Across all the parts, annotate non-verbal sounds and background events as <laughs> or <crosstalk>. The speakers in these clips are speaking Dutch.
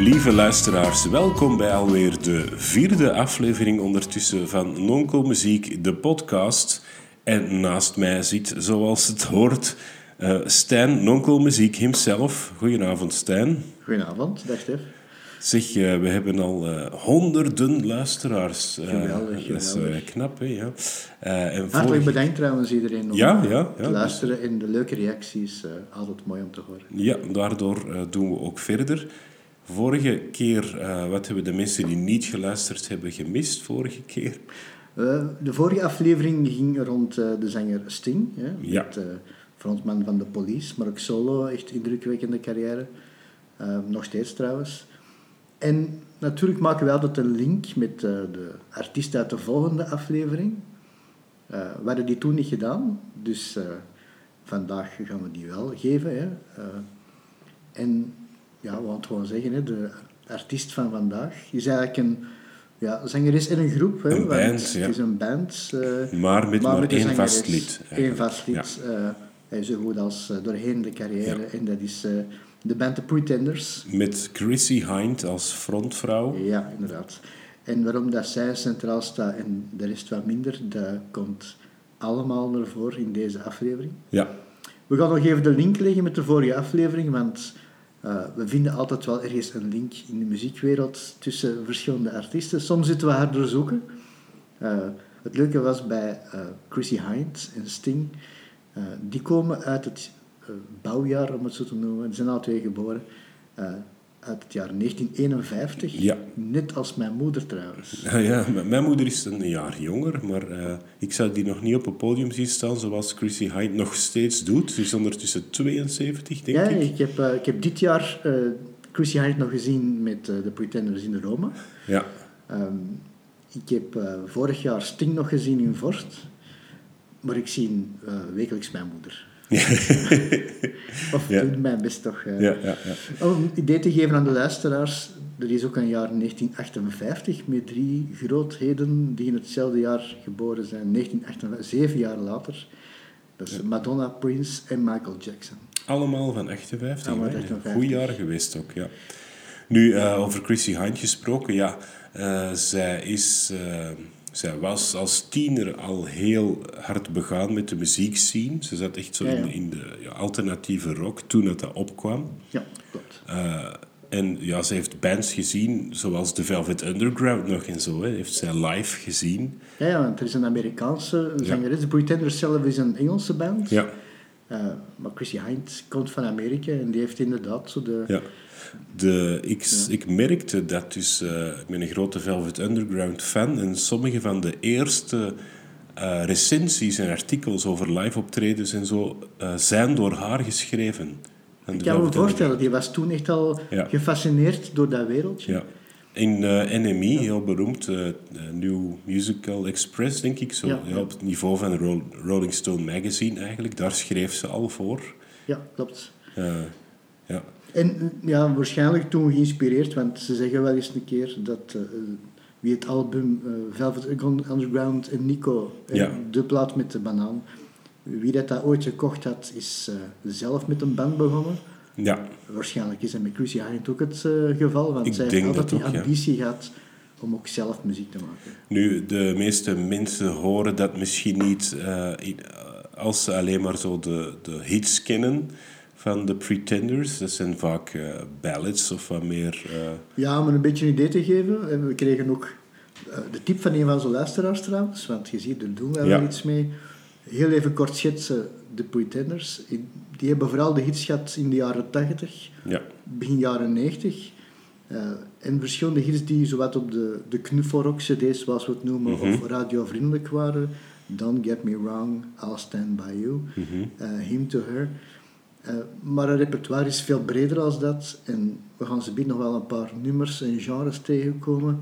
Lieve luisteraars, welkom bij alweer de vierde aflevering ondertussen van Nonkel Muziek, de podcast. En naast mij zit, zoals het hoort, uh, Stijn Nonkel Muziek himself. Goedenavond, Stijn. Goedenavond, dag Stef. Zeg, uh, we hebben al uh, honderden luisteraars. geweldig, Dat is knap, hè? Ja. en Hartelijk bedankt trouwens iedereen om ja, ja, ja, te luisteren. En de leuke reacties, altijd mooi om te horen. Ja, daardoor doen we ook verder. Vorige keer, wat hebben de mensen die niet geluisterd hebben gemist vorige keer? de vorige aflevering ging rond de zanger Sting. Hè, ja. Met, frontman van de Police, maar ook solo, echt indrukwekkende carrière. nog steeds trouwens. En natuurlijk maken we altijd een link met de artiest uit de volgende aflevering. We hadden die toen niet gedaan, dus vandaag gaan we die wel geven. Hè. en ja, het gewoon zeggen, hè, de artiest van vandaag is eigenlijk een ja, zangeres in een groep. Hè, een band, het, ja. het is een band. maar met maar, maar met één vast lied. Eén vast lied. Ja. hij is zo goed als doorheen de carrière. En dat is de band The Pretenders. Met Chrissy Hind als frontvrouw. Ja, inderdaad. En waarom dat zij centraal staat en de rest wat minder, dat komt allemaal naar voren in deze aflevering. Ja. We gaan nog even de link leggen met de vorige aflevering, want uh, we vinden altijd wel ergens een link in de muziekwereld tussen verschillende artiesten. Soms zitten we harder zoeken. Uh, het leuke was bij uh, Chrissy Hind en Sting, die komen uit het eh, bouwjaar, om het zo te noemen. Ze zijn al twee geboren. Uit het jaar 1951. Ja. Net als mijn moeder trouwens. Ja, ja mijn moeder is een jaar jonger, maar uh, ik zou die nog niet op een podium zien staan zoals Chrissy Hind nog steeds doet. Ze is ondertussen 72, denk ja, ik. ik heb, uh, ik heb dit jaar uh, Chrissy Hind nog gezien met de Pretenders in Rome. Ja. Um, ik heb vorig jaar Sting nog gezien in Vorst. Maar ik zie wekelijks mijn moeder. <laughs> of ja. doe mijn best toch. Uh. Ja, ja, Om een idee te geven aan de luisteraars, er is ook een jaar 1958 met drie grootheden die in hetzelfde jaar geboren zijn. 1958, zeven jaar later. Dat is Madonna, Prince en Michael Jackson. Allemaal van 58. Allemaal 58. Goed jaar geweest ook, ja. Nu, uh, over Chrissy Hind gesproken, ja. Uh, zij is zij was als tiener al heel hard begaan met de muziekscene. Ze zat echt zo ja, ja. in, in, de ja, alternatieve rock toen het dat opkwam. Ja, klopt. Uh, en ja, ze heeft bands gezien, zoals The Velvet Underground nog en zo. Hè. Heeft zij live gezien. Ja, ja, want er is een Amerikaanse zangeres. De Pretenders zelf is een Engelse band. Ja. Uh, maar Chrissy Hind komt van Amerika en die heeft inderdaad zo de... De, ik, ja. ik merkte dat dus, uh, ik ben een grote Velvet Underground fan en sommige van de eerste uh, recensies en artikels over live optredens en zo uh, zijn door haar geschreven. Ik kan me voorstellen, die was toen echt al ja. gefascineerd door dat wereldje. Ja. In NME, heel beroemd, New Musical Express, denk ik, zo, op het niveau van Ro Rolling Stone Magazine eigenlijk, daar schreef ze al voor. Ja, klopt. ja. En ja, waarschijnlijk toen geïnspireerd, want ze zeggen wel eens een keer dat uh, wie het album uh, Velvet Underground en Nico, ja. de plaat met de banaan, wie dat, dat ooit gekocht had, is zelf met een band begonnen. Ja. Waarschijnlijk is dat met Hind ook het geval, want Ik zij heeft altijd die ook, ambitie ja. gehad om ook zelf muziek te maken. Nu, de meeste mensen horen dat misschien niet als ze alleen maar zo de, de hits kennen van de Pretenders. Dat zijn vaak uh, ballads of wat meer... Uh... Ja, om een beetje een idee te geven. We kregen ook uh, de tip van een van onze luisteraars trouwens, want je ziet, er doen ja. wel iets mee. Heel even kort schetsen, de Pretenders. Die hebben vooral de hits gehad in de jaren 80, ja. begin jaren 90. en verschillende hits die zowat op de, de knuffelrock-cd's, zoals we het noemen, mm -hmm. of radiovriendelijk waren. Don't Get Me Wrong, I'll Stand By You, mm -hmm. Him to Her. Uh, maar het repertoire is veel breder dan dat. En we gaan ze binnen nog wel een paar nummers en genres tegenkomen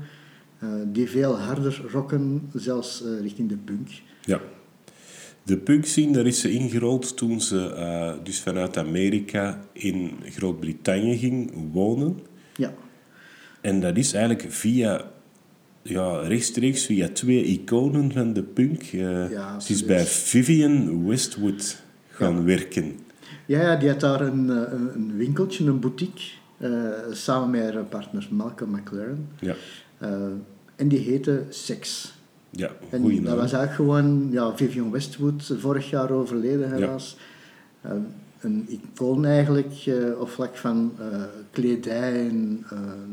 uh, die veel harder rocken, zelfs uh, richting de punk. Ja. De punk scene, daar is ze ingerold toen ze dus vanuit Amerika in Groot-Brittannië ging wonen. Ja. En dat is eigenlijk via, ja, rechtstreeks via twee iconen van de punk. ja, ze is bij Vivian Westwood gaan ja. werken. Ja, ja, die had daar een, een, een winkeltje, een boutique. samen met haar partner Malcolm McLaren. Ja. en die heette Sex. Ja, en goeie dat was eigenlijk gewoon ja, Vivian Westwood, vorig jaar overleden helaas. Ja. een icoon eigenlijk uh, op vlak van uh, kledij en...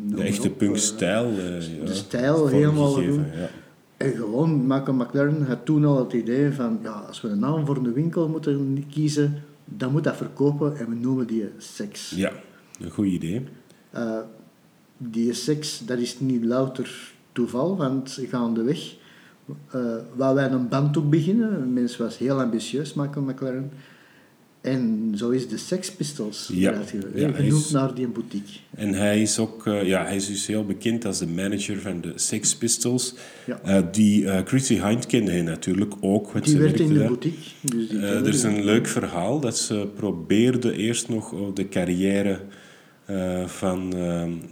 de echte punkstijl. de stijl helemaal. Ja. En gewoon, Malcolm McLaren had toen al het idee van, ja, als we een naam voor een winkel moeten kiezen, dan moet dat verkopen en we noemen die Sex. Ja, een goed idee. Uh, die Sex, dat is niet louter toeval, want gaandeweg uh, wou wij een band ook beginnen. Een mens was heel ambitieus, Malcolm McLaren. En zo is de Sex Pistols ja. ja genoemd is, naar die boutique. En hij is ook uh, ja, hij is dus heel bekend als de manager van de Sex Pistols. Ja. Uh, die uh, Chrissy Hind kende hij natuurlijk ook. Die werd in de daar. boutique. Dus die er is een leuk verhaal dat ze probeerde eerst nog de carrière van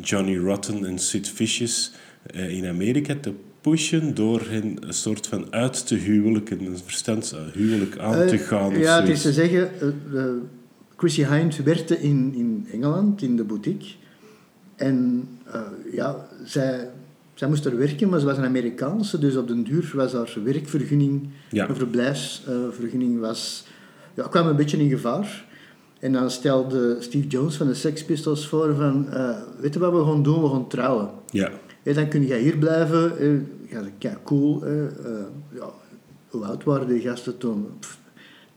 Johnny Rotten en Sid Vicious in Amerika te pushen door hen een soort van uit te huwelijken, een verstandshuwelijk aan te gaan. Uh, ja, het is te zeggen, uh, Chrissy Hind werkte in, in Engeland, in de boutique. En uh, ja, zij, zij moest er werken, maar ze was een Amerikaanse, dus op den duur was haar werkvergunning, ja. een verblijfsvergunning, was, ja, kwam een beetje in gevaar. En dan stelde Steve Jones van de Sex Pistols voor van, weet je wat we gaan doen? We gaan trouwen. Ja. Hey, dan kun je hier blijven. Ja, kijk, cool. Uh, ja, hoe oud waren die gasten toen? Pff,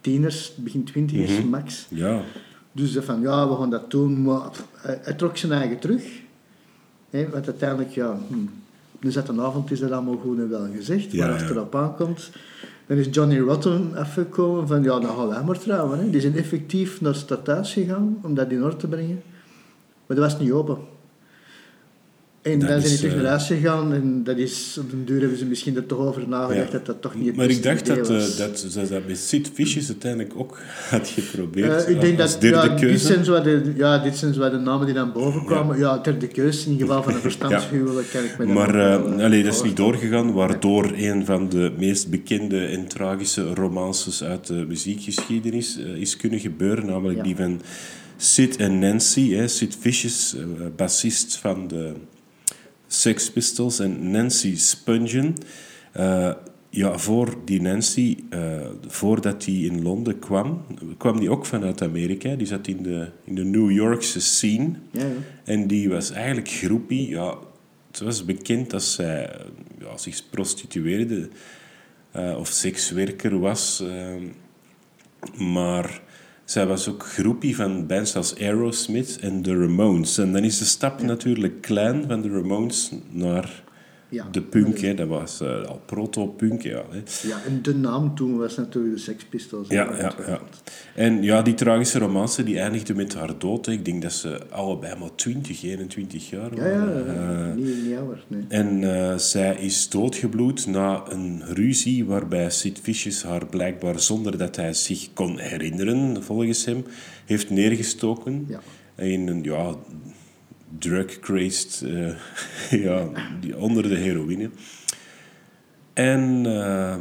tieners, begin twintigers, Mhm. max. Ja. Dus ze van, ja, we gaan dat doen. Maar pff, hij, hij trok zijn eigen terug. Hè, want uiteindelijk, ja... Hm, dus dat een avond is dat allemaal goed en wel gezegd. Ja, maar als het erop aankomt... Dan is Johnny Rotten afgekomen van, ja, dan gaan wij maar trouwen. Hè. Die zijn effectief naar stadhuis gegaan om dat in orde te brengen. Maar dat was niet open. En Dat dan zijn die terug eh, naar huis gegaan en dat is, op den duur hebben ze misschien er toch over nagedacht Ja. dat dat toch niet het Maar ik dacht idee dat, eh, was. dat ze dat met Sid Vicious uiteindelijk ook <laughs> had geprobeerd. Eh, ik denk dat derde ja, dit, zijn zo de, ja, dit zijn zo de namen die dan boven kwamen. Ja, derde keuze in geval van een <laughs> verstandshuwelijk kan ik me dan Maar eh eh, allee, dat is niet doorgegaan, waardoor een van de meest bekende en tragische romances uit de muziekgeschiedenis eh, is kunnen gebeuren, namelijk Ja. die van Sid en Nancy. Hè. Sid Vicious, eh, bassist van de Sex Pistols, en Nancy Spungen. Eh, ja, voor die Nancy, eh, voordat hij in Londen kwam, kwam die ook vanuit Amerika. Die zat in de, in de New Yorkse scene. Ja, ja. En die was eigenlijk groepie. Ja, het was bekend dat zij ja, zich prostitueerde eh, of sekswerker was. maar zij was ook groepie van bands als Aerosmith en The Ramones. En dan is de stap natuurlijk klein van de Ramones naar Ja. de punk. Hè. Dat was eh, al proto-punk. Ja, hè. Ja, en de naam toen was natuurlijk de Sex Pistols. Ja, ja, ja. En ja, die tragische romance die eindigde met haar dood. hè. Ik denk dat ze allebei maar 20, 21 jaar Ja, ja, waren. Eh, niet, niet ouder, nee. En eh, zij is doodgebloed na een ruzie waarbij Sid Vicious haar blijkbaar zonder dat hij zich kon herinneren, volgens hem, heeft neergestoken Ja. in een ja, drug-crazed, eh, <laughs> ja, die- onder de heroïne. En eh,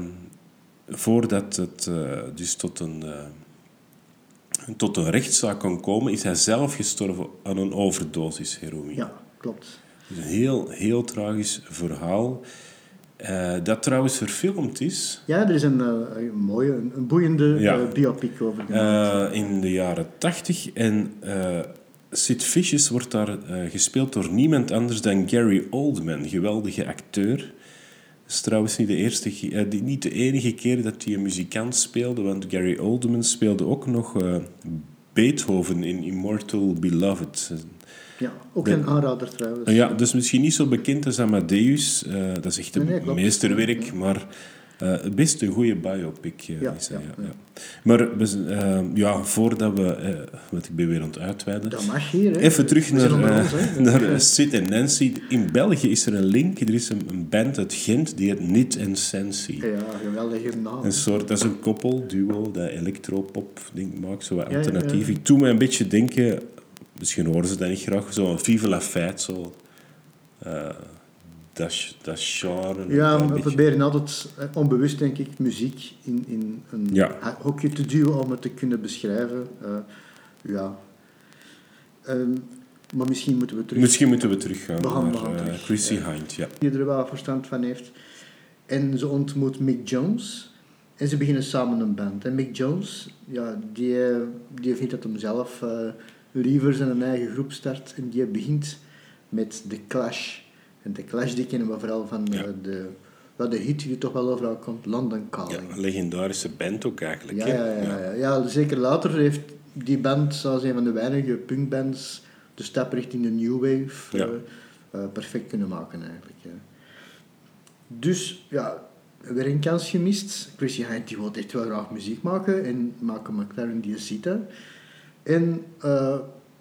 voordat het eh, dus tot een, tot een rechtszaak kon komen, is hij zelf gestorven aan een overdosis heroïne. Ja, klopt. Is een heel, heel tragisch verhaal. dat trouwens verfilmd is Ja, er is een, een mooie, een, boeiende Ja. biopic over in de jaren tachtig. En Sid Vicious wordt daar eh, gespeeld door niemand anders dan Gary Oldman, geweldige acteur. Dat is trouwens niet de, eerste, eh, die, niet de enige keer dat hij een muzikant speelde, want Gary Oldman speelde ook nog eh, Beethoven in Immortal Beloved. ja, ook een aanrader trouwens. Ja, dus misschien niet zo bekend als Amadeus. dat is echt een Nee, nee, klopt. meesterwerk, maar eh, best een goede biopic eh, Ja, is ja. Maar we eh, ja, voordat we... want ik ben weer aan het uitweiden. Dat mag hier, hè. Even terug naar, ons, <laughs> naar Sid en Nancy. In België is er een link. Er is een, een band uit Gent, die heet Nit en Sensi. Ja, geweldige naam. Een soort, dat is een koppel, duo, dat electropop ding maakt, zo wat alternatief. Ik doe me een beetje denken, misschien horen ze dat niet graag, zo een Vive la Fête, zo. Dat, dat genre. Ja, een we beetje. proberen altijd, eh, onbewust denk ik, muziek in, in een Ja. hokje te duwen om het te kunnen beschrijven. Eh, ja. Ehm, Maar misschien moeten we terug... Misschien moeten we teruggaan We gaan- naar gaan eh, Chrissy ja. Hind. Ja. die er wel verstand van heeft. En ze ontmoet Mick Jones. En ze beginnen samen een band. En Mick Jones, ja, die, die vindt dat hem zelf eh, liever zijn eigen groep start. En die begint met The Clash. En The Clash die kennen we vooral van eh, Ja. de, wel de hit die toch wel overal komt, London Calling. Ja, een legendarische band ook eigenlijk. Ja, ja, ja, ja. zeker later heeft die band, als een van de weinige punkbands, de stap richting de new wave eh, eh, perfect kunnen maken eigenlijk. Dus ja, weer een kans gemist. Chrissy Hind die wil echt wel graag muziek maken en maken McLaren die ziet dat. En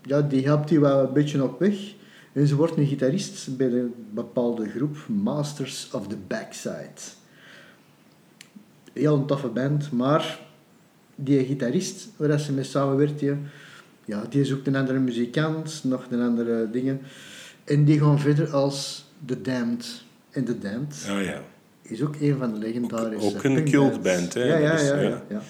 ja, die helpt die wel een beetje op weg. En ze wordt een gitarist bij een bepaalde groep, Masters of the Backside heel een toffe band, maar die gitarist waar ze mee samenwerkt, die, ja, die zoekt een andere muzikant, nog een andere dingen. En die gaan verder als The Damned. En The Damned Ah, ja. is ook een van de legendarische Ook- ook een punkbands. cultband, hè, Ja, ja. ja, ja.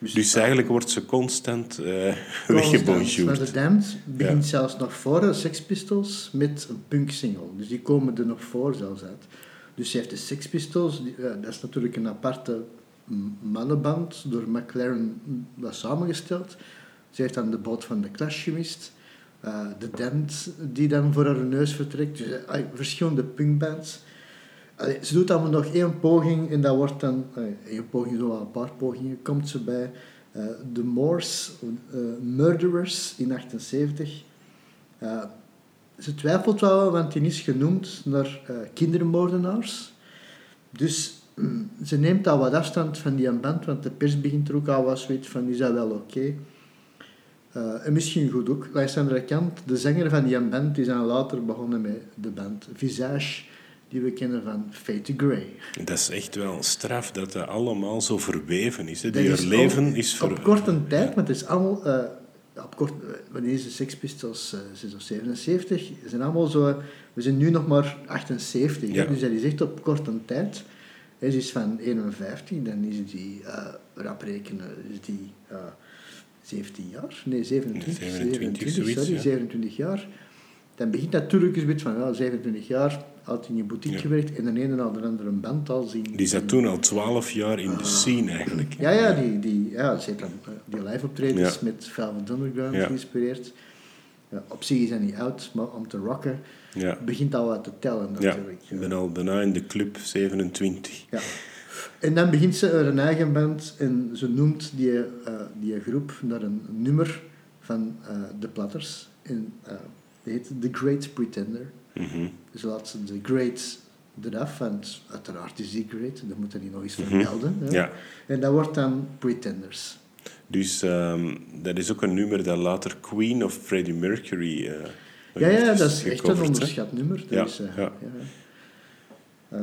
Ja. Dus eigenlijk wordt ze constant eh Maar weggebonjourd. The Damned begint Ja. zelfs nog voor de Sex Pistols met een punk single. Dus die komen er nog voor zelfs uit. Dus ze heeft de Sex Pistols, die- dat is natuurlijk een aparte mannenband, door McLaren wat samengesteld. Ze heeft dan de boot van de Clash gemist. Eh, de Damned die dan voor haar neus vertrekt. Dus eh, ah, verschillende punkbands. Ze doet allemaal nog één poging en dat wordt dan... één poging, zo een paar pogingen, komt ze bij eh The Moors eh, Murderers in 78. Eh, ze twijfelt wel, want die is genoemd naar eh, kindermoordenaars. Dus mm, ze neemt al wat afstand van die band, want de pers begint er ook al wat zoiets van, is dat wel oké? Eh, en misschien goed ook. Andere kant, de zanger van die band die zijn later begonnen met de band Visage, die we kennen van Fate to Grey. Dat is echt wel straf dat dat allemaal zo verweven is. Hè. Die is leven is ver... Op korte tijd, maar het is allemaal... eh, op kort, eh, wanneer is de Sex Pistols? eh 6 of 77. Ze zijn allemaal zo... We zijn nu nog maar 78, hè, Ja. dus dat is echt op korte tijd. Hè, Ze is van 51, dan is die, eh rap rekenen, is die eh 17 jaar? Nee, 27. 27, zoiets, sorry, ja. 27 jaar. Dan begint natuurlijk eens beetje van, ja, 27 jaar, had in je boutique Ja. gewerkt en de ene na de andere een band al zien. Die zat toen al twaalf jaar in de scene eigenlijk. Ja, ja, die, die, ja ze heeft dan eh, die live optredens Ja. met Velvet Underground Ja. geïnspireerd. Ja, op zich is hij niet oud, maar om te rocken Ja. begint al wat te tellen Ja, natuurlijk. ik ben al bijna in de club 27. Ja. En dan begint ze een eigen band en ze noemt die, eh, die groep naar een nummer van eh, de Platters. En, die heet The Great Pretender. Mhm. Dus laat ze de Great eraf, want uiteraard is die Great, dat moeten die nog eens Mhm. vermelden. hè. Ja. En dat wordt dan Pretenders. Dus ehm, dat is ook een nummer dat later Queen of Freddie Mercury eh Ja, ja, dat is echt een onderschat nummer. Ja, is, eh, ja. Eh,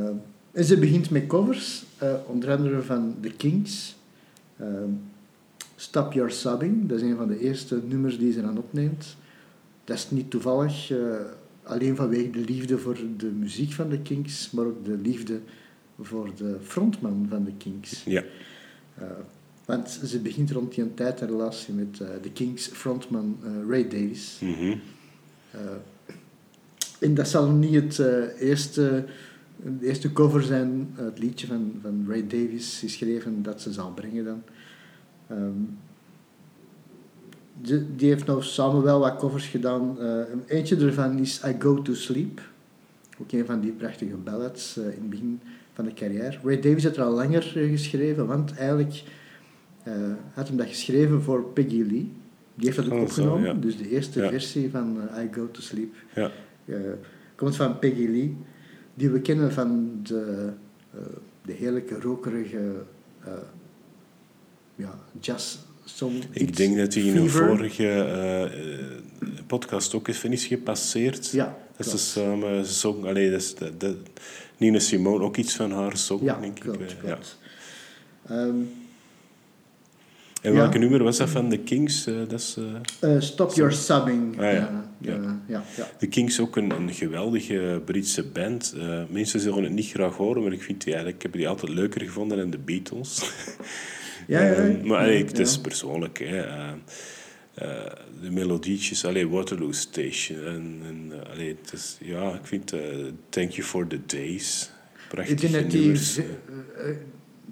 en ze begint met covers, onder andere van The Kings. Eh, Stop Your Sobbing, dat is een van de eerste nummers die ze dan opneemt. Dat is niet toevallig, alleen vanwege de liefde voor de muziek van The Kings, maar ook de liefde voor de frontman van The Kings. Ja, Eh, want ze begint rond die tijd een relatie met eh The Kings frontman eh, Ray Davies. mhm. Eh, en dat zal niet het eerste, de eerste cover zijn, het liedje van, van Ray Davies geschreven dat ze zal brengen dan. Ehm, die, die heeft nou samen wel wat covers gedaan. Eh, eentje ervan is I Go To Sleep. Ook een van die prachtige ballads eh, in het begin van de carrière. Ray Davies had er al langer eh, geschreven, want eigenlijk had hem dat geschreven voor Peggy Lee. Die heeft dat ook Oh, zo, opgenomen. ja. Dus de eerste Ja. versie van I Go To Sleep ja. komt van Peggy Lee, die we kennen van de, de heerlijke rokerige ja, jazz Ik denk dat hij in een vorige eh, eh, podcast ook even is gepasseerd. Ja, Dat ze samen zong. Allee, dat is de, de- Nina Simone ook iets van haar zong, Ja, denk klopt, ik. eh, klopt. Ehm, En Ja. welke nummer was dat van de Kings? Dat is, stop Your Subbing. Ah, ja. ja, Ja. ja, ja, ja. de Kings ook een, een geweldige Britse band. Mensen zullen het niet graag horen, maar ik, vind die, eigenlijk- ik heb die altijd leuker gevonden dan de Beatles. <laughs> Ja, ja, Eh, maar allee, het is persoonlijk. Hè. Eh, eh, de melodietjes, allee, Waterloo Station. En, en allee, het is, ja, ik vind uh, Thank You for the Days. Prachtige Ik denk dat die,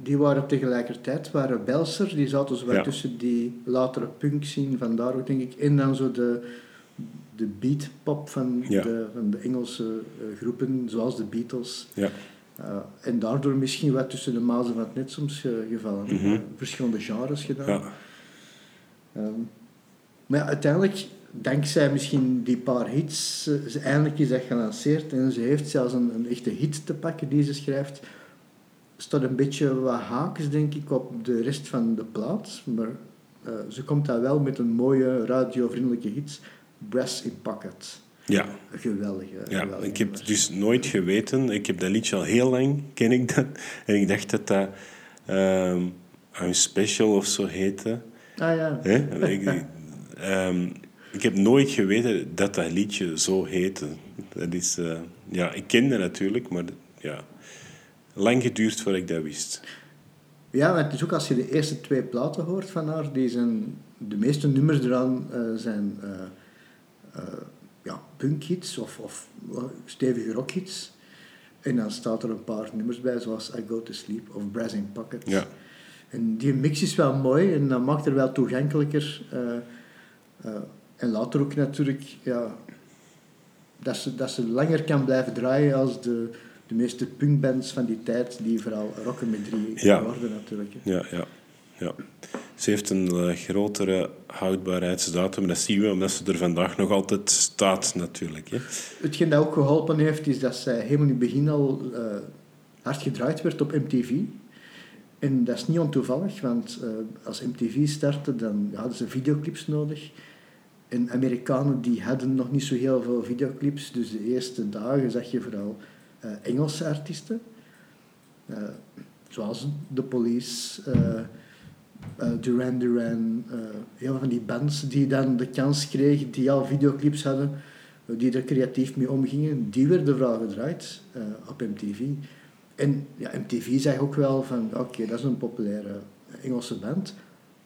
eh, eh, waren tegelijkertijd, waren Belser, die zaten zo tussen die latere punk zien, vandaar ook denk ik, en dan zo de, de beatpop van, de, van de Engelse eh, groepen, zoals de Beatles. Ja, en daardoor misschien wat tussen de mazen van het net soms eh, gevallen. Mhm. Uh, verschillende genres gedaan. ja, Ehm, maar ja, uiteindelijk, dankzij misschien die paar hits, eh, ze, eindelijk is dat gelanceerd en ze heeft zelfs een, een echte hit te pakken die ze schrijft. Staat een beetje wat haakjes, denk ik, op de rest van de plaat. Maar eh, ze komt daar wel met een mooie radiovriendelijke hit. Brass in Pocket. Ja. Een geweldige. Ja, ik heb dus nooit geweten. Ik heb dat liedje al heel lang, ken ik dat. <laughs> En ik dacht dat dat ehm I'm Special of zo heette. Ah ja. Hè? Ik, ehm, ik heb nooit geweten dat dat liedje zo heette. Dat is, eh, ja, ik kende natuurlijk, maar ja, lang geduurd voordat ik dat wist. Ja, maar het is ook als je de eerste twee platen hoort van haar, die zijn, de meeste nummers eraan eh, zijn eh eh, punkhits of, of stevige rockhits. En dan staat er een paar nummers bij, zoals I Go To Sleep of Brass in Pocket. Ja, En die mix is wel mooi en dat maakt er wel toegankelijker. eh, eh, en later ook natuurlijk, ja, dat ze, dat ze langer kan blijven draaien als de, de meeste punkbands van die tijd, die vooral rocken met drie Ja. woorden natuurlijk. hè. ja, ja. ja. Ze heeft een eh, grotere houdbaarheidsdatum. Dat zien we omdat ze er vandaag nog altijd staat, natuurlijk. Hè. Hetgeen dat ook geholpen heeft, is dat zij helemaal in het begin al eh, hard gedraaid werd op MTV. En dat is niet ontoevallig, want eh, als MTV startte, dan hadden ze videoclips nodig. En Amerikanen die hadden nog niet zo heel veel videoclips, dus de eerste dagen zag je vooral Engelse artiesten. Zoals The Police, eh, Duran Duran, eh, heel veel van die bands die dan de kans kregen, die al videoclips hadden, eh, die er creatief mee omgingen, die werden vooral gedraaid op MTV. En ja, MTV zag ook wel van, oké, dat is een populaire Engelse band,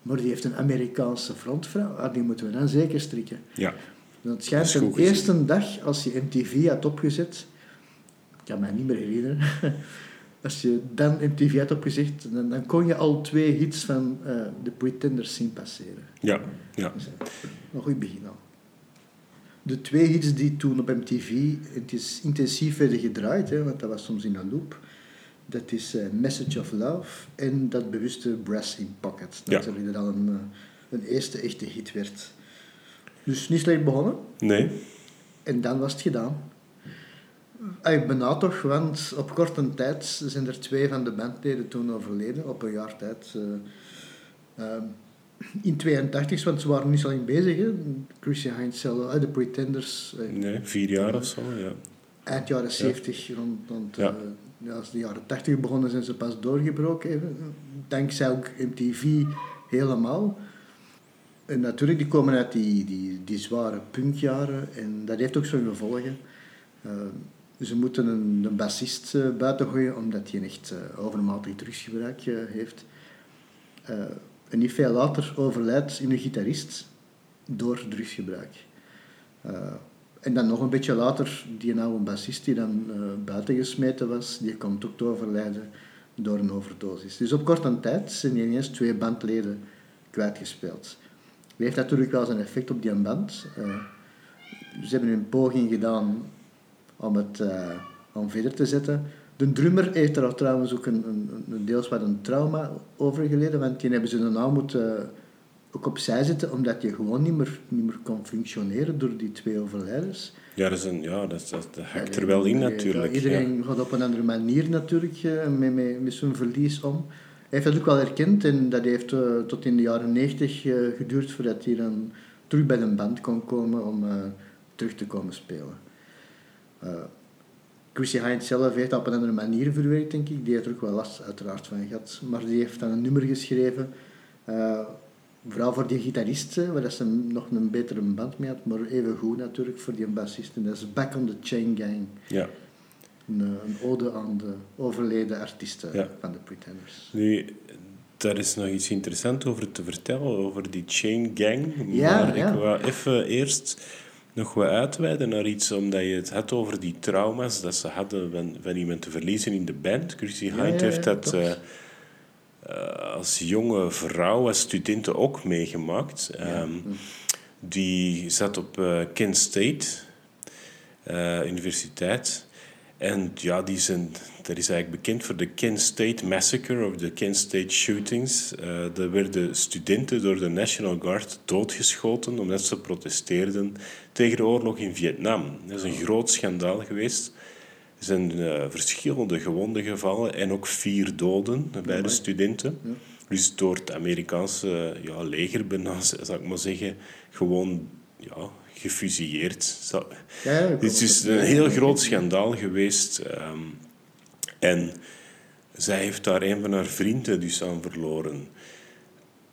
maar die heeft een Amerikaanse frontvrouw, ah, die moeten we dan zeker strikken. Ja, Want het schijnt de eerste dag, als je MTV had opgezet, ik kan me niet meer herinneren, <laughs> als je dan MTV had opgezet, dan, dan kon je al twee hits van eh de Pretenders zien passeren. ja, ja. Dus, eh, een goed begin al. De twee hits die toen op MTV het is intensief werden gedraaid, hè, want dat was soms in een loop, dat is eh, Message of Love en dat bewuste Brass in Pocket. Dat Ja. er al een, een eerste echte hit werd. Dus niet slecht begonnen. Nee? En dan was het gedaan. Ik ben nou toch, want op korte tijd zijn er twee van de bandleden toen overleden, op een jaar tijd. eh, ehm, in 82, want ze waren niet zo lang bezig. Hè. Chrissy Heinz, eh, de Pretenders, eh, Nee, vier jaar of zo, ja. eind jaren 70, rond, rond Ja. eh, als de jaren 80 begonnen, zijn ze pas doorgebroken. Even. Dankzij ook MTV helemaal. En natuurlijk, die komen uit die, die, die zware punkjaren en dat heeft ook zijn gevolgen. Eh, ze moeten een, een bassist eh, buiten gooien omdat hij echt eh, overmatig drugsgebruik eh, heeft. En niet veel later overlijdt in een gitarist door drugsgebruik. En dan nog een beetje later, die oude bassist die dan buiten gesmeten was, die komt ook te overlijden door een overdosis. Dus op korte tijd zijn die ineens twee bandleden kwijtgespeeld. Dat heeft natuurlijk wel zijn effect op die band. Ze hebben een poging gedaan om het eh, om verder te zetten. De drummer heeft er trouwens ook een, een, een deels wat een trauma over geleden, want die hebben ze daarna moeten eh, ook opzij zetten, omdat je gewoon niet meer, niet meer kon functioneren door die twee overlijdens. Ja, dat, is een, ja dat, dat, dat hakt er wel in natuurlijk. Ja. iedereen gaat op een andere manier natuurlijk eh, met, met, met zijn verlies om. Hij heeft dat ook wel erkend en dat heeft tot in de jaren 90 eh, geduurd voordat hij dan terug bij een band kon komen om terug te komen spelen. Eh Chrissy Hines zelf heeft dat op een andere manier verwerkt, denk ik. Die heeft er ook wel last uiteraard van gehad. Maar die heeft dan een nummer geschreven, eh, vooral voor die gitarist, eh, waar dat ze nog een betere band mee had, maar even goed natuurlijk voor die bassist. En dat is Back on the Chain Gang. Ja. Een, eh, een ode aan de overleden artiesten Ja. van de Pretenders. Nu, daar is nog iets interessants over te vertellen, over die chain gang. Ja, maar ja. ik wou even eerst nog wat uitweiden naar iets, omdat je het had over die trauma's dat ze hadden van, van iemand te verliezen in de band. Chrissy ja, heeft dat eh, eh, als jonge vrouw, als studenten ook meegemaakt. Ehm, die zat op eh, Kent State Universiteit. En ja, die zijn, dat is eigenlijk bekend voor de Kent State Massacre of de Kent State Shootings. Eh daar werden studenten door de National Guard doodgeschoten omdat ze protesteerden tegen de oorlog in Vietnam. Dat is een groot schandaal geweest. Er zijn eh, verschillende gewonden gevallen en ook vier doden bij de studenten. Dus door het Amerikaanse ja, leger, bijna, <laughs> zou ik maar zeggen, gewoon ja, gefusilleerd. Ja, hoor is het. een heel groot schandaal geweest. ehm, en zij heeft daar een van haar vrienden dus aan verloren.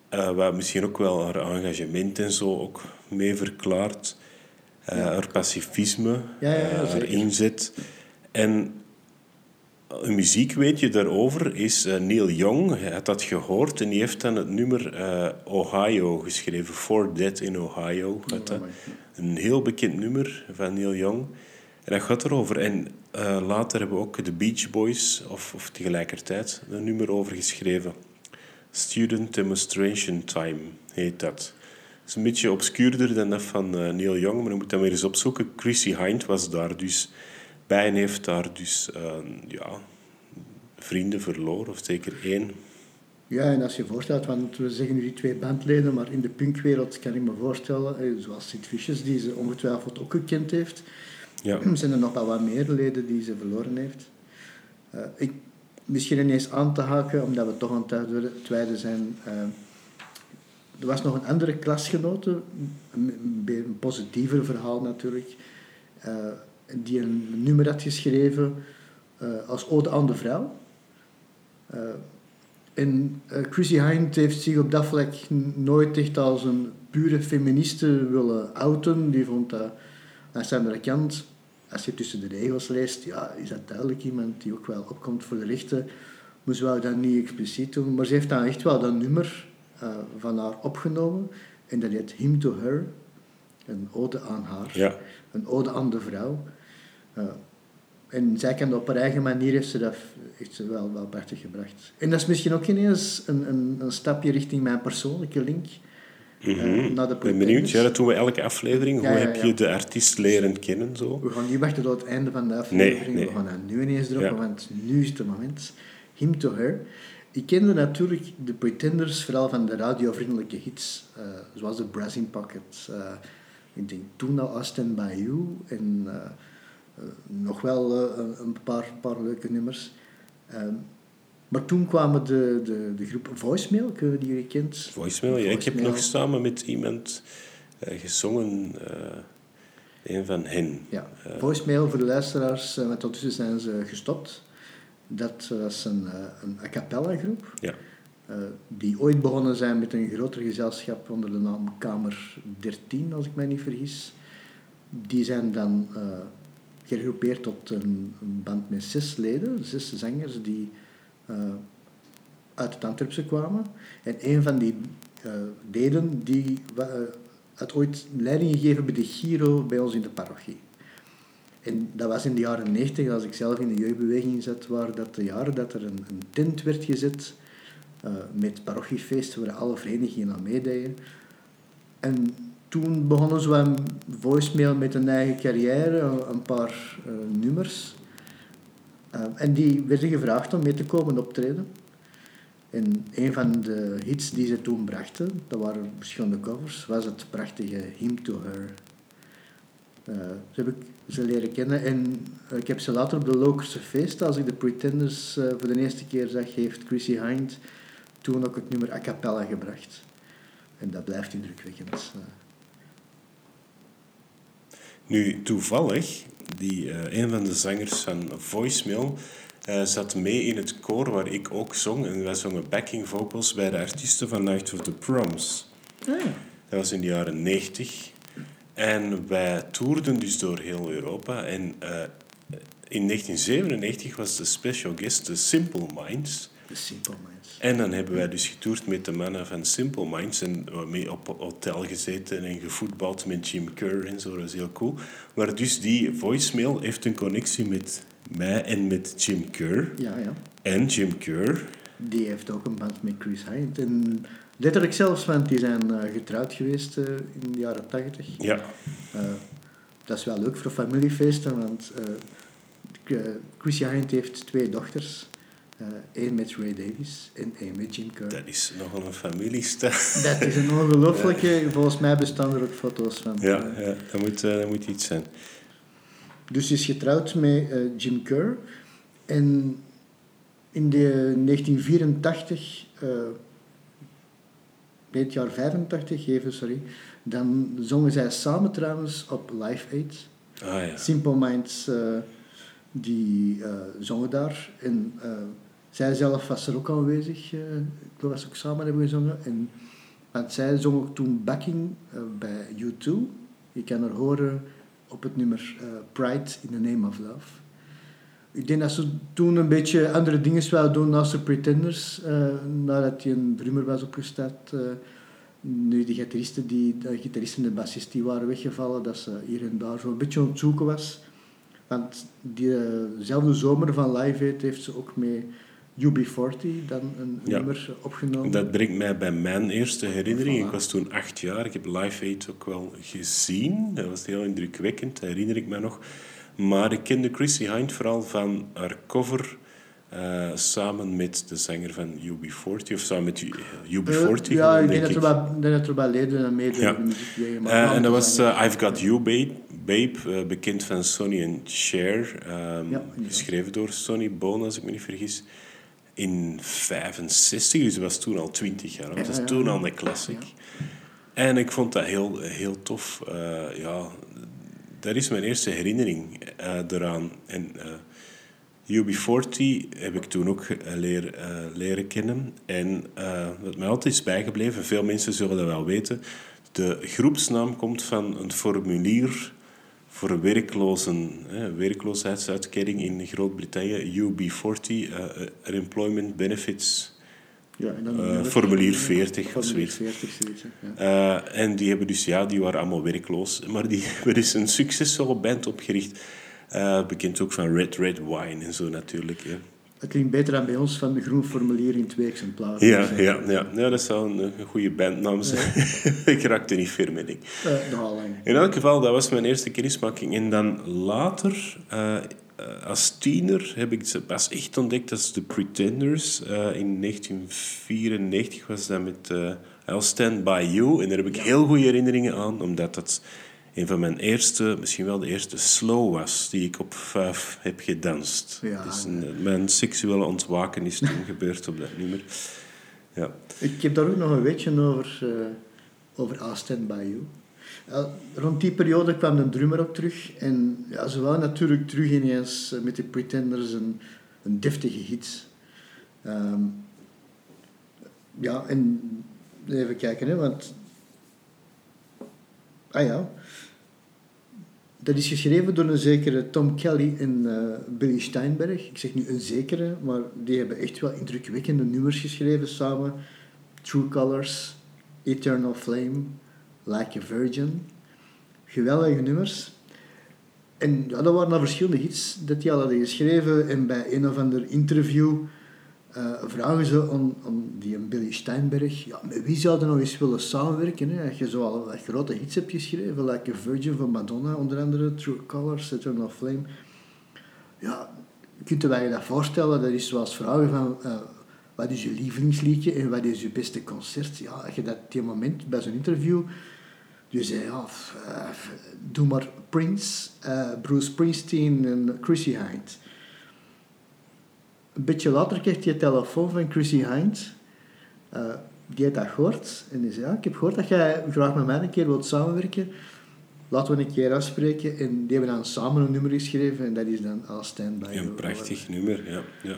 Eh wat misschien ook wel haar engagement en zo ook mee verklaart. Eh, Haar pacifisme, Ja, eh, haar inzet. En een muziekweetje daarover is Neil Young. Hij had dat gehoord en die heeft dan het nummer Ohio geschreven. For Dead in Ohio. Gaat dat. amai. Een heel bekend nummer van Neil Young. En dat gaat erover. En eh, later hebben we ook de Beach Boys, of, of tegelijkertijd, een nummer over geschreven. Student Demonstration Time heet dat. Het is een beetje obscuurder dan dat van eh, Neil Young, maar je moet dat maar eens opzoeken. Chrissy Hind was daar dus bij en heeft daar dus eh, ja, vrienden verloren, of zeker één. Ja, en als je voorstelt, want we zeggen nu die twee bandleden, maar in de punkwereld kan ik me voorstellen, eh, zoals Sid Vicious, die ze ongetwijfeld ook gekend heeft, Ja. <clears throat> zijn er nog wel wat meer leden die ze verloren heeft. Eh, ik, misschien ineens aan te haken, omdat we toch aan het wijden zijn. eh, er was nog een andere klasgenote, een, een positiever verhaal natuurlijk, die een nummer had geschreven als ode aan de vrouw. En eh, Chrissy Hind heeft zich op dat vlak nooit echt als een pure feministe willen outen. Die vond dat aan de andere kant, als je tussen de regels leest, ja, is dat duidelijk iemand die ook wel opkomt voor de rechten. Maar ze wou dat niet expliciet doen. Maar ze heeft dan echt wel dat nummer eh, van haar opgenomen. En dat heet Him to Her. Een ode aan haar. Ja. Een ode aan de vrouw. Eh, en zij kan dat op haar eigen manier, heeft ze dat echt wel, wel prachtig gebracht. En dat is misschien ook ineens een, een, een stapje richting mijn persoonlijke link. eh, Mhm. naar de Ik ben benieuwd, ja, dat doen we elke aflevering. Ja, Hoe ja, heb je de artiest leren kennen? Zo? We gaan niet wachten tot het einde van de aflevering. Nee, nee. We gaan dat nu ineens droppen, want nu is het moment. Him to Her. Ik kende natuurlijk de Pretenders vooral van de radiovriendelijke hits, eh, zoals de Brassing Pocket. eh, ik denk toen al Stand By You en nog wel eh, een- een paar, paar leuke nummers. Ehm, maar toen kwamen de, de, de groep Voicemail, ik weet niet of jullie kent. Voicemail, ja. Ik heb nog samen met iemand eh, gezongen, eh, een van hen. Ja, voicemail voor de luisteraars, eh, want ondertussen zijn ze gestopt. Dat was een, eh, een a cappella groep, Ja. eh, die ooit begonnen zijn met een groter gezelschap onder de naam Kamer 13, als ik mij niet vergis. Die zijn dan eh, gegroepeerd tot een, band met zes leden, zes zangers die eh, uit het Antwerpse kwamen. En een van die eh, leden die eh, had ooit leiding gegeven bij de Giro bij ons in de parochie. En dat was in de jaren 90, als ik zelf in de jeugdbeweging zat, waren dat de jaren dat er een, tent werd gezet eh, met parochiefeesten waar alle verenigingen aan meededen. En toen begonnen ze een voicemail met een eigen carrière, een- paar eh, nummers. Eh, en die werden gevraagd om mee te komen optreden. En een van de hits die ze toen brachten, dat waren verschillende covers, was het prachtige Him to Her. Eh, zo heb ik ze leren kennen en ik heb ze later op de Lokerse feest, als ik de Pretenders voor de eerste keer zag, heeft Chrissy Hind toen ook het nummer a cappella gebracht. En dat blijft indrukwekkend. Nu, toevallig, die, eh, een van de zangers van Voicemail eh, zat mee in het koor waar ik ook zong. En wij zongen backing vocals bij de artiesten van Night of the Proms. Ah, Dat was in de jaren 90. En wij toerden dus door heel Europa. En eh, in 1997 was de special guest de Simple Minds. De Simple Minds. En dan hebben wij dus getoerd met de mannen van Simple Minds en mee op hotel gezeten en gevoetbald met Jim Kerr en zo. Dat is heel cool. Maar dus die voicemail heeft een connectie met mij en met Jim Kerr. Ja, ja. En Jim Kerr. Die heeft ook een band met Chris Hind. En letterlijk zelfs, want die zijn uh, getrouwd geweest uh, in de jaren tachtig. Ja. Uh, dat is wel leuk voor familiefeesten, want Chris Hind heeft twee dochters. Eén uh, met Ray Davies en één met Jim Kerr. Dat is nogal een familiestijl. Dat is een ongelooflijke... Ja. Volgens mij bestaan er ook foto's van. Ja, ja dat, moet, uh, dat moet iets zijn. Dus hij is getrouwd met uh, Jim Kerr. En in de 1984... in het jaar 85, even, sorry. Dan zongen zij samen trouwens op Live Aid. Ah, ja. Simple Minds die uh, zongen daar. En uh, zij zelf was er ook aanwezig. Uh, ik geloof ze ook samen hebben gezongen. En, want zij zong ook toen backing bij U2. Je kan er horen op het nummer Pride in the Name of Love. Ik denk dat ze toen een beetje andere dingen wilden doen naast de Pretenders. nadat hij een drummer was opgestart. nu de gitaristen, die, de gitaristen en de bassist die waren weggevallen. Dat ze hier en daar zo een beetje aan het zoeken was. Want diezelfde zomer van Live Aid heeft ze ook met UB40 dan een ja, nummer opgenomen. Dat brengt mij bij mijn eerste herinnering. Voilà. Ik was toen acht jaar. Ik heb Live Aid ook wel gezien. Dat was heel indrukwekkend, dat herinner ik me nog. Maar ik kende Chrissy Hind vooral van haar cover... Uh, samen met de zanger van UB40, of samen met UB40. Uh, ja, ik denk, dat er wel, dat er wel leden aan meedoen. Ja. Uh, en dat was I've Got You, Babe, Babe bekend van Sonny en Cher. Um, ja, geschreven door Sonny Bono, als ik me niet vergis. In 65, dus dat was toen al 20 jaar. Dat ja, toen al een classic. En ik vond dat heel, heel tof. ja, dat is mijn eerste herinnering eraan. En UB40 heb ik toen ook leer, leren kennen. En wat mij altijd is bijgebleven, veel mensen zullen dat wel weten, de groepsnaam komt van een formulier voor werklozen, eh, werkloosheidsuitkering in Groot-Brittannië, UB40, uh, Unemployment Benefits. Ja, en dan formulier 40 formulier 40, zoiets. Ja. en die hebben dus, ja, die waren allemaal werkloos, maar die <laughs> hebben dus een succesvolle band opgericht bekend ook van Red Red Wine en zo natuurlijk. Ja. Het klinkt beter dan bij ons van de groen formulier in twee exemplaren. Ja, ja, ja. ja dat zou een, een goede bandnaam zijn. Ja. <laughs> ik raakte niet ver met ik. Uh, in elk geval, dat was mijn eerste kennismaking. En dan later, uh, als tiener, heb ik ze pas echt ontdekt als The Pretenders. in 1994 was dat met I'll Stand By You. En daar heb ik heel goede herinneringen aan, omdat dat een van mijn eerste, misschien wel de eerste slow was die ik op vijf heb gedanst. Ja, dus een, mijn seksuele ontwaken is toen <laughs> gebeurd op dat nummer. Ja. Ik heb daar ook nog een weetje over, uh, over I Stand By You. Uh, rond die periode kwam de drummer ook terug. En ja, ze waren natuurlijk terug ineens uh, met de Pretenders een, een deftige hit. Um, ja, en even kijken, hè, want... Ah ja, dat is geschreven door een zekere Tom Kelly en uh, Billy Steinberg. Ik zeg nu een zekere, maar die hebben echt wel indrukwekkende nummers geschreven samen. True Colors, Eternal Flame, Like a Virgin. Geweldige nummers. En dat waren al verschillende hits dat die al hadden geschreven. En bij een of ander interview uh, vragen ze aan, aan die Billy Steinberg, ja, met wie zouden nou eens willen samenwerken? Hè? Als je zo al grote hits hebt geschreven, like Virgin van Madonna, onder andere, True Colors, Eternal Flame. Ja, kunt je je dat voorstellen? Dat is zoals vragen van, uh, wat is je lievelingsliedje en wat is je beste concert? Ja, als je dat die moment bij zo'n interview, je zei, ja, uh, doe maar Prince, Bruce Springsteen en Chrissy Hynde een beetje later kreeg hij een telefoon van Chrissy Hind. Uh, die had dat gehoord. En die zei, ja, ik heb gehoord dat jij graag met mij een keer wilt samenwerken. Laten we een keer afspreken. En die hebben dan samen een nummer geschreven. En dat is dan I'll Stand By Een prachtig nummer, ja. ja.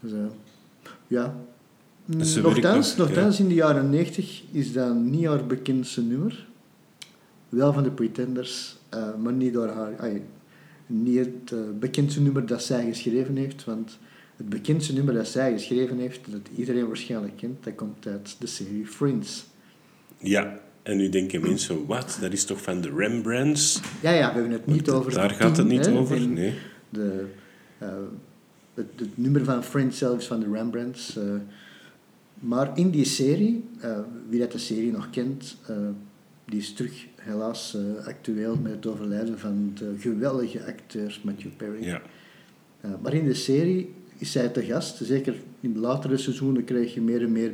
Dus, uh, ja. Dus nogthans, ja. in de jaren 90 is dat niet haar bekendste nummer. Wel van de Pretenders, uh, maar niet door haar niet het uh, bekendste nummer dat zij geschreven heeft, want het bekendste nummer dat zij geschreven heeft, dat iedereen waarschijnlijk kent, dat komt uit de serie Friends. Ja, en nu denken mensen, wat? Dat is toch van de Rembrandts? Ja, ja, we hebben het niet over... Daar gaat het niet hè, over, nee. De, eh, het, het nummer van Friends zelfs van de Rembrandts. eh, maar in die serie, eh, wie dat de serie nog kent, eh, die is terug helaas eh, actueel met het overlijden van de geweldige acteur Matthew Perry. Ja, Uh, maar in de serie is zij te gast. Zeker in de latere seizoenen krijg je meer en meer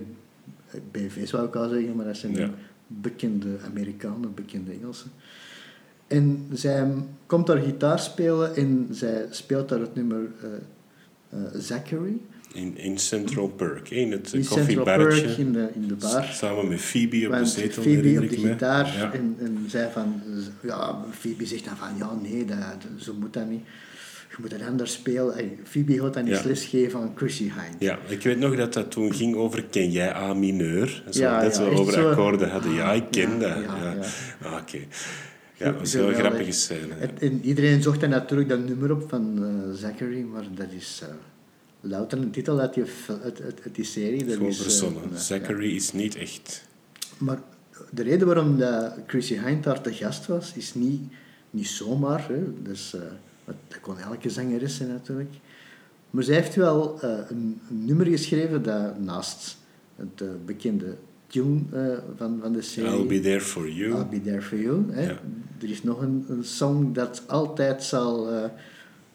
eh, BV's, zou ik al zeggen, maar dat zijn Ja. bekende Amerikanen, bekende Engelsen. En zij komt daar gitaar spelen en zij speelt daar het nummer eh, eh, Zachary. In, in Central Perk, in het In Central. Perk in de, in de bar. Samen met Phoebe op de zetel, Phoebe op de gitaar Ja. en, en zij van, ja, Phoebe zegt dan van, ja nee, dat, zo moet dat niet. Je moet het anders spelen. Phoebe gaat dan eens Ja. lesgeven aan Chrissy Hynde. Ja, ik weet nog dat dat toen ging over ken jij A mineur? Zo, Ja, dat echt over zo. akkoorden hadden. Ja, ik ken Ja, dat. ja. Ah, Oké. Ja, dat was heel Geweldig. grappige scène. En, en iedereen zocht dan natuurlijk dat nummer op van eh, Zachary, maar dat is eh, louter een titel uit die, uit, uit, uit die serie. Dat is, eh, verzonnen. Zachary is niet echt. Maar de reden waarom dat Chrissy Hind daar te gast was, is niet, niet zomaar. Hè. Dus, eh, dat kon elke zangeres zijn natuurlijk. Maar zij heeft wel eh, een, een nummer geschreven dat naast het bekende tune van, van de serie... I'll be there for you. I'll be there for you. Hè. Ja. Er is nog een, een song dat altijd zal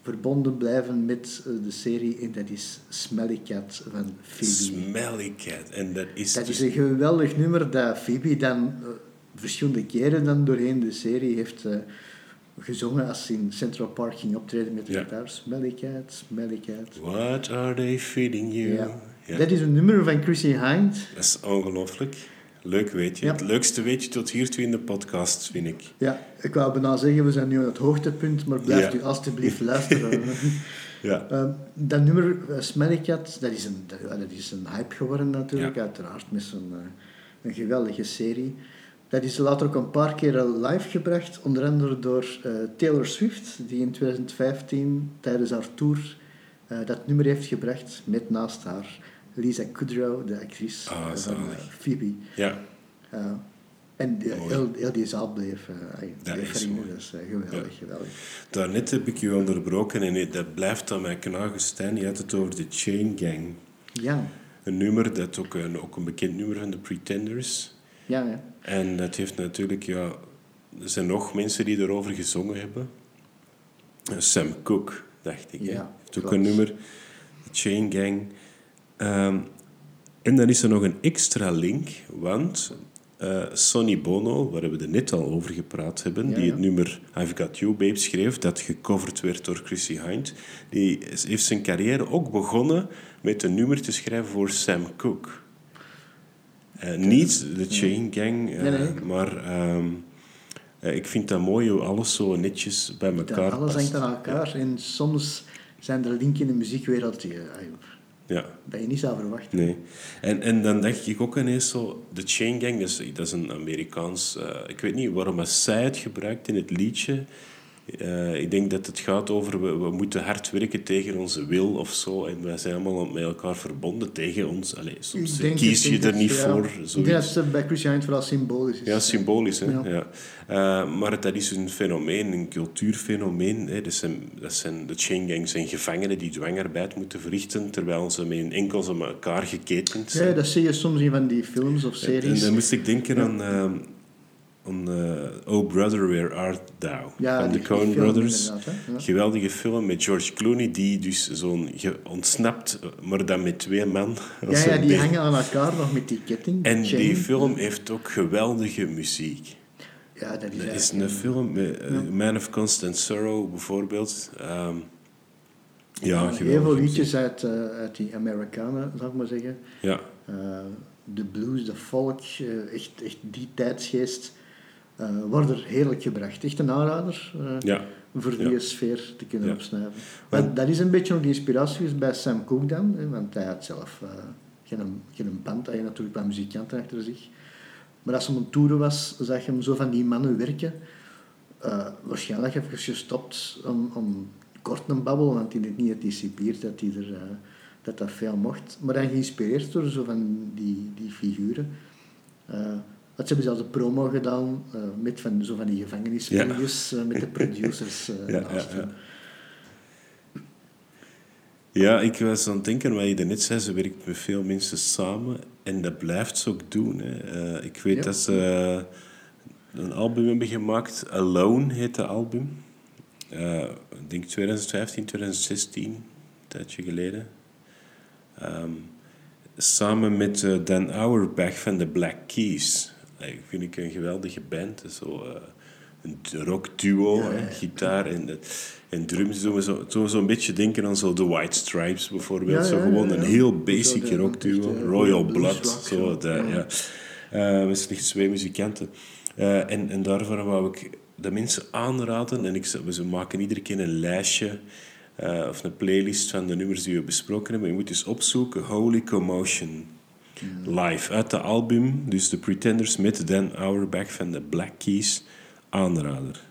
verbonden blijven met eh, de serie en dat is Smelly Cat van Phoebe. Smelly Cat. En dat is Dat dus is een geweldig nummer dat Phoebe dan eh, verschillende keren dan doorheen de serie heeft eh, gezongen als ze in Central Park ging optreden met de Ja. gitaar. Smelly Cat, Smelly Cat. What are they feeding you? Ja. Ja. Dat is een nummer van Chrissy Hind. Dat is ongelooflijk. Leuk weetje. Ja. Het leukste weetje tot hiertoe in de podcast, vind ik. Ja, ik wou bijna zeggen, we zijn nu aan het hoogtepunt, maar blijft Ja. u alstublieft luisteren. <laughs> Ja. Ehm, dat nummer, uh, dat is, een, dat, ja, dat is een hype geworden natuurlijk, Ja. uiteraard, met zo'n eh, een geweldige serie. Dat is later ook een paar keer eh, live gebracht, onder andere door eh, Taylor Swift, die in 2015 tijdens haar tour eh, dat nummer heeft gebracht, met naast haar Lisa Kudrow, de actrice Ah, van eh, Phoebe. Ja. Eh, en de- heel, heel die zaal bleef, ay, Dat is is eh, geweldig, geweldig. Daarnet heb ik u onderbroken en dat blijft aan mij knagen, Stijn. Je had het over de Chain Gang. Ja, Een nummer, dat ook een, ook een bekend nummer van de Pretenders. ja, ja. En dat heeft natuurlijk, ja... Er zijn nog mensen die erover gezongen hebben. Sam Cooke, dacht ik. hè. Ja, heeft ook klopt. een nummer. De Chain Gang. Ehm, en dan is er nog een extra link, want eh, Sonny Bono, waar we er net al over gepraat hebben, Ja, die ja. het nummer I've Got You Babe schreef, dat gecoverd werd door Chrissy Hind, die is- heeft zijn carrière ook begonnen met een nummer te schrijven voor Sam Cooke. Eh, niet de Chain Gang, eh, Nee, nee. maar ehm, eh, ik vind dat mooi hoe alles zo netjes bij Dat elkaar alles past. hangt aan elkaar en soms zijn er linken in de muziekwereld die, Ja. dat je niet zou verwachten. Nee. En, en dan dacht ik ook ineens zo... De Chain Gang, dat is, dat is een Amerikaans... eh, ik weet niet waarom zij het gebruikt in het liedje. Eh, ik denk dat het gaat over... We, we moeten hard werken tegen onze wil of zo. En wij zijn allemaal met elkaar verbonden tegen ons. Allee, soms denk- kies je er niet ja, voor. Ik denk dat Zoiets. het bij Christian vooral symbolisch is. Ja, symbolisch. Hè? Ja. Ja. Eh, maar dat is een fenomeen, een cultuurfenomeen. Hè? Dat zijn, dat zijn, de chain gangs zijn gevangenen die dwangarbeid moeten verrichten, terwijl ze met hun enkels aan elkaar geketend zijn. Ja, dat zie je soms in van die films of En series. dan moest ik denken aan, ehm, eh, Oh Brother, Where Art Thou? Ja, van de Coen Brothers. Ja. Geweldige film met George Clooney, die dus zo'n ontsnapt, maar dan met twee man. Ja, ja, die hangen aan elkaar nog met die ketting. En chain. die film heeft ook geweldige muziek. Ja, dat is, Dat is een film met eh, Man of Constant Sorrow bijvoorbeeld. Ehm, ja, heel veel liedjes uit, eh, uit die Amerikanen, zou ik maar zeggen. Ja, Eh, de blues, de folk, eh, echt, echt die tijdsgeest, eh worden er heerlijk gebracht. Echt een aanrader eh, ja, voor die Ja. sfeer te kunnen Ja. Want- Maar dat is een beetje ook de inspiratie geweest bij Sam Cooke dan, hè, want hij had zelf eh, geen, geen band, hij had natuurlijk wel muzikanten achter zich. Maar als hij op een tour was, zag je hem zo van die mannen werken. Waarschijnlijk even gestopt om, om kort een babbel, want hij had niet anticipeerd dat, hij er, uh, dat dat veel mocht. Maar dan geïnspireerd door zo van die, die figuren. Uh, ze hebben zelfs een promo gedaan uh, met van, zo van die gevangenisvideo's ja. met de producers <laughs> ja, naast ja, ja, ik was aan het denken, wat je net zei, ze werkt met veel mensen samen en dat blijft ze ook doen. Hè. ik weet dat ze een album hebben gemaakt, Alone heet het album. Uh, ik denk 2015, 2016, een tijdje geleden. Um, samen met uh, Dan Auerbach van de Black Keys. Uh, vind ik een geweldige band. Zo, uh, een rockduo, ja, ja. gitaar en, en drums. Zo, zo, zo, zo een beetje denken aan zo The White Stripes bijvoorbeeld. Zo gewoon een heel basic rockduo. Royal Blood. Zo, dat, ja. met slechts twee muzikanten. Uh, en, en daarvoor wou ik de mensen aanraden. En ik, we maken iedere keer een lijstje uh, of een playlist van de nummers die we besproken hebben. Je moet dus opzoeken Holy Commotion live uit de album. Dus de Pretenders met Dan Auerbach van de Black Keys. Aanrader.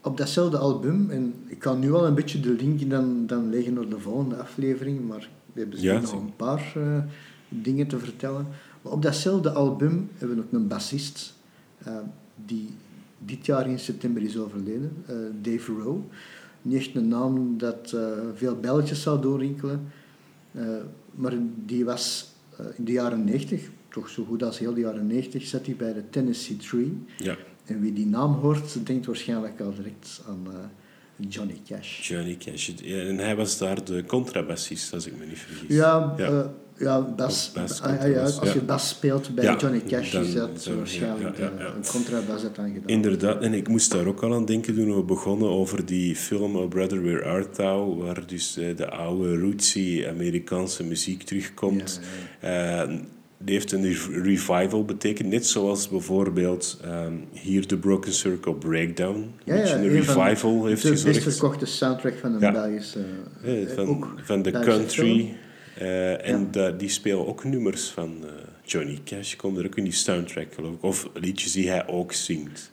Op datzelfde album, en ik kan nu al een beetje de link dan, dan leggen naar de volgende aflevering, maar we hebben ja, nog een paar uh, dingen te vertellen. Maar op datzelfde album hebben we ook een bassist uh, die dit jaar in september is overleden, uh, Dave Rowe. Niet echt een naam dat veel belletjes zou doorrinkelen, maar die was in de jaren 90, toch zo goed als heel de jaren 90, zat hij bij de Tennessee Tree. Ja. En wie die naam hoort, denkt waarschijnlijk al direct aan Johnny Cash. Johnny Cash. en hij was daar de contrabassist, als ik me niet vergis. Ja, ja. Ja, bas, bas ah, ja, als je bas speelt bij Johnny Cash, dan, is dat waarschijnlijk een contrabas dat gedaan. Inderdaad, en ik moest daar ook al aan denken toen we begonnen over die film Oh Brother Where Art Thou, waar dus eh, de oude rootsy Amerikaanse muziek terugkomt. Uh, die heeft een revival betekend, net zoals bijvoorbeeld um, hier de Broken Circle Breakdown. Ja, ja, een revival heeft gezorgd. De best verkochte soundtrack van een Belgische... Uh, van, van de country... Uh, en ja. die spelen ook nummers van uh, Johnny Cash. Komen er ook in die soundtrack, geloof ik. Of liedjes die hij ook zingt.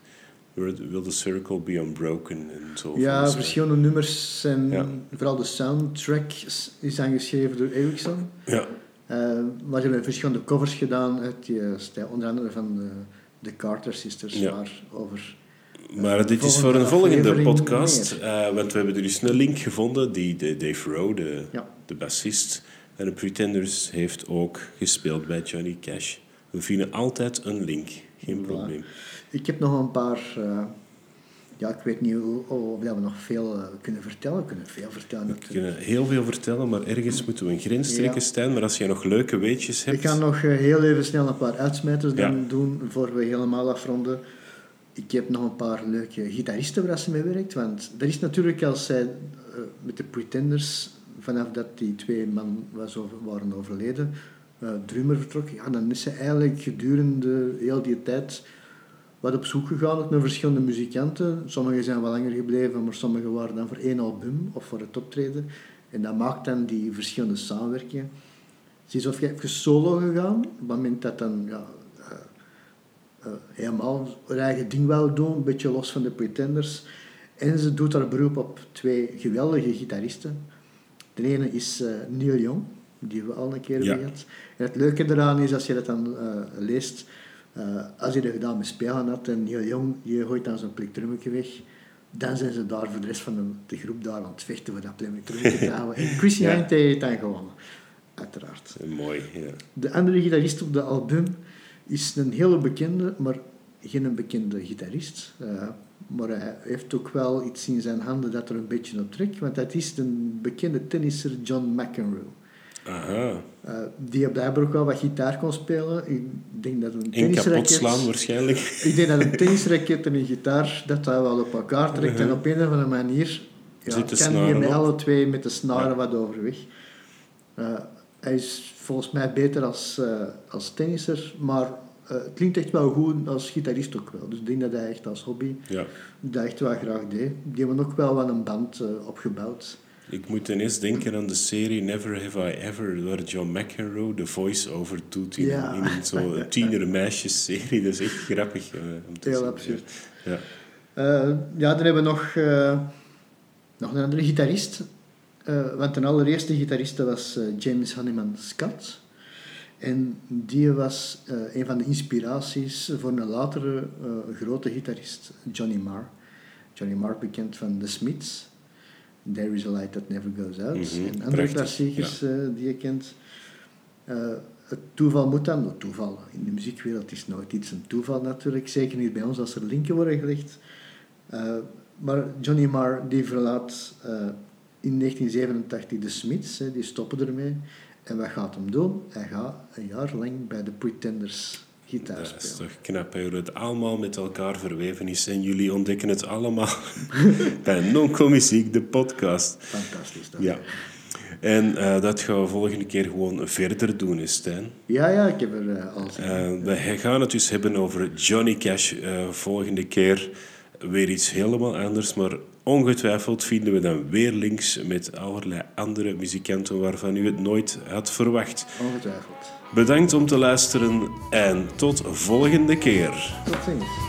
Will the Circle Be Unbroken en zo. Ja, verschillende nummers. En ja. vooral de soundtrack is aangeschreven door Ericsson. Ja. Uh, maar ze hebben verschillende covers gedaan uit die stijl. Onder andere van de, de Carter Sisters. Ja. Waar over... Maar dit is voor een volgende podcast. want we hebben er dus een link gevonden. Die de Dave Rowe, de, ja. de bassist en de Pretenders heeft ook gespeeld bij Johnny Cash. We vinden altijd een link, geen probleem. Ik heb nog een paar... Uh, ja, ik weet niet of we nog veel uh, kunnen vertellen. We kunnen veel vertellen. We kunnen heel veel vertellen, maar ergens moeten we een grens trekken, Stijn. Maar als je nog leuke weetjes hebt... Ik ga nog uh, heel even snel een paar uitsmijters ja. doen, voor we helemaal afronden. Ik heb nog een paar leuke gitaristen waar ze mee werkt. Want dat is natuurlijk als zij met de Pretenders vanaf dat die twee man was waren overleden, uh, drummer vertrok, ja, dan is ze eigenlijk gedurende heel die tijd wat op zoek gegaan naar verschillende muzikanten. Sommigen zijn wel langer gebleven, maar sommigen waren dan voor één album of voor het optreden. En dat maakt dan die verschillende samenwerkingen. Ze is of even solo gegaan, op het moment dat dan ja, uh, uh, helemaal haar eigen ding wou doen, een beetje los van de Pretenders. En ze doet haar beroep op twee geweldige gitaristen. De ene is uh, Neil Young, die we al een keer hebben gehad. En het leuke eraan is, als je dat dan uh, leest, uh, als je dat gedaan met spelen had en Neil Young, je gooit dan zo'n plektrummetje weg, dan zijn ze daar voor de rest van de, de groep daar aan het vechten voor dat plektrummetje te <laughs> houden. En Chrissy ja. Heeft dan gewonnen, uiteraard. Mooi, ja. De andere gitarist op de album is een hele bekende, maar geen bekende gitarist. Maar hij heeft ook wel iets in zijn handen dat er een beetje op trekt. Want dat is een bekende tennisser John McEnroe. Aha. Uh, die blijkbaar ook wel wat gitaar kon spelen. Ik denk dat een tennisraket... slaan waarschijnlijk. <laughs> Ik denk dat een tennisraket en een gitaar dat dat wel op elkaar trekt. Uh -huh. En op een of andere manier ja, kan hij met alle twee met de snaren ja. wat overweg. Uh, hij is volgens mij beter als, uh, als tennisser, maar uh, het klinkt echt wel goed als gitarist ook wel. Dus ik denk dat hij echt als hobby ja. dat echt wel graag deed. Die hebben ook wel wat een band uh, opgebouwd. Ik moet ineens denken aan de serie Never Have I Ever, waar John McEnroe de voice-over doet in, ja. in zo'n <laughs> tiener meisjes-serie. Dat is echt grappig uh, om te Heel absurd. Ja. ja, dan hebben we nog nog een andere gitarist. Want de allereerste gitarist was James Honeyman Scott. En die was uh, een van de inspiraties voor een latere grote gitarist, Johnny Marr. Johnny Marr, bekend van The Smiths. There is a light that never goes out. Mhm, en andere klassiekers die je kent. het toeval moet dan, het toeval in de muziekwereld is nooit iets een toeval natuurlijk, zeker niet bij ons als er linken worden gelegd. maar Johnny Marr die verlaat in 1987 de Smiths, die stoppen ermee. En wat gaat hem doen? Hij gaat een jaar lang bij de Pretenders gitaar spelen. Dat is toch knap, hoe het allemaal met elkaar verweven is. En jullie ontdekken het allemaal <laughs> bij Non-Comiziek, de podcast. Fantastisch. Dat ja. En uh, dat gaan we volgende keer gewoon verder doen, Stijn. Ja, ja, ik heb er uh, al uh, We gaan het dus hebben over Johnny Cash. volgende keer weer iets helemaal anders, maar Ongetwijfeld vinden we dan weer links met allerlei andere muzikanten waarvan u het nooit had verwacht. Ongetwijfeld. Bedankt om te luisteren en tot volgende keer. Tot ziens.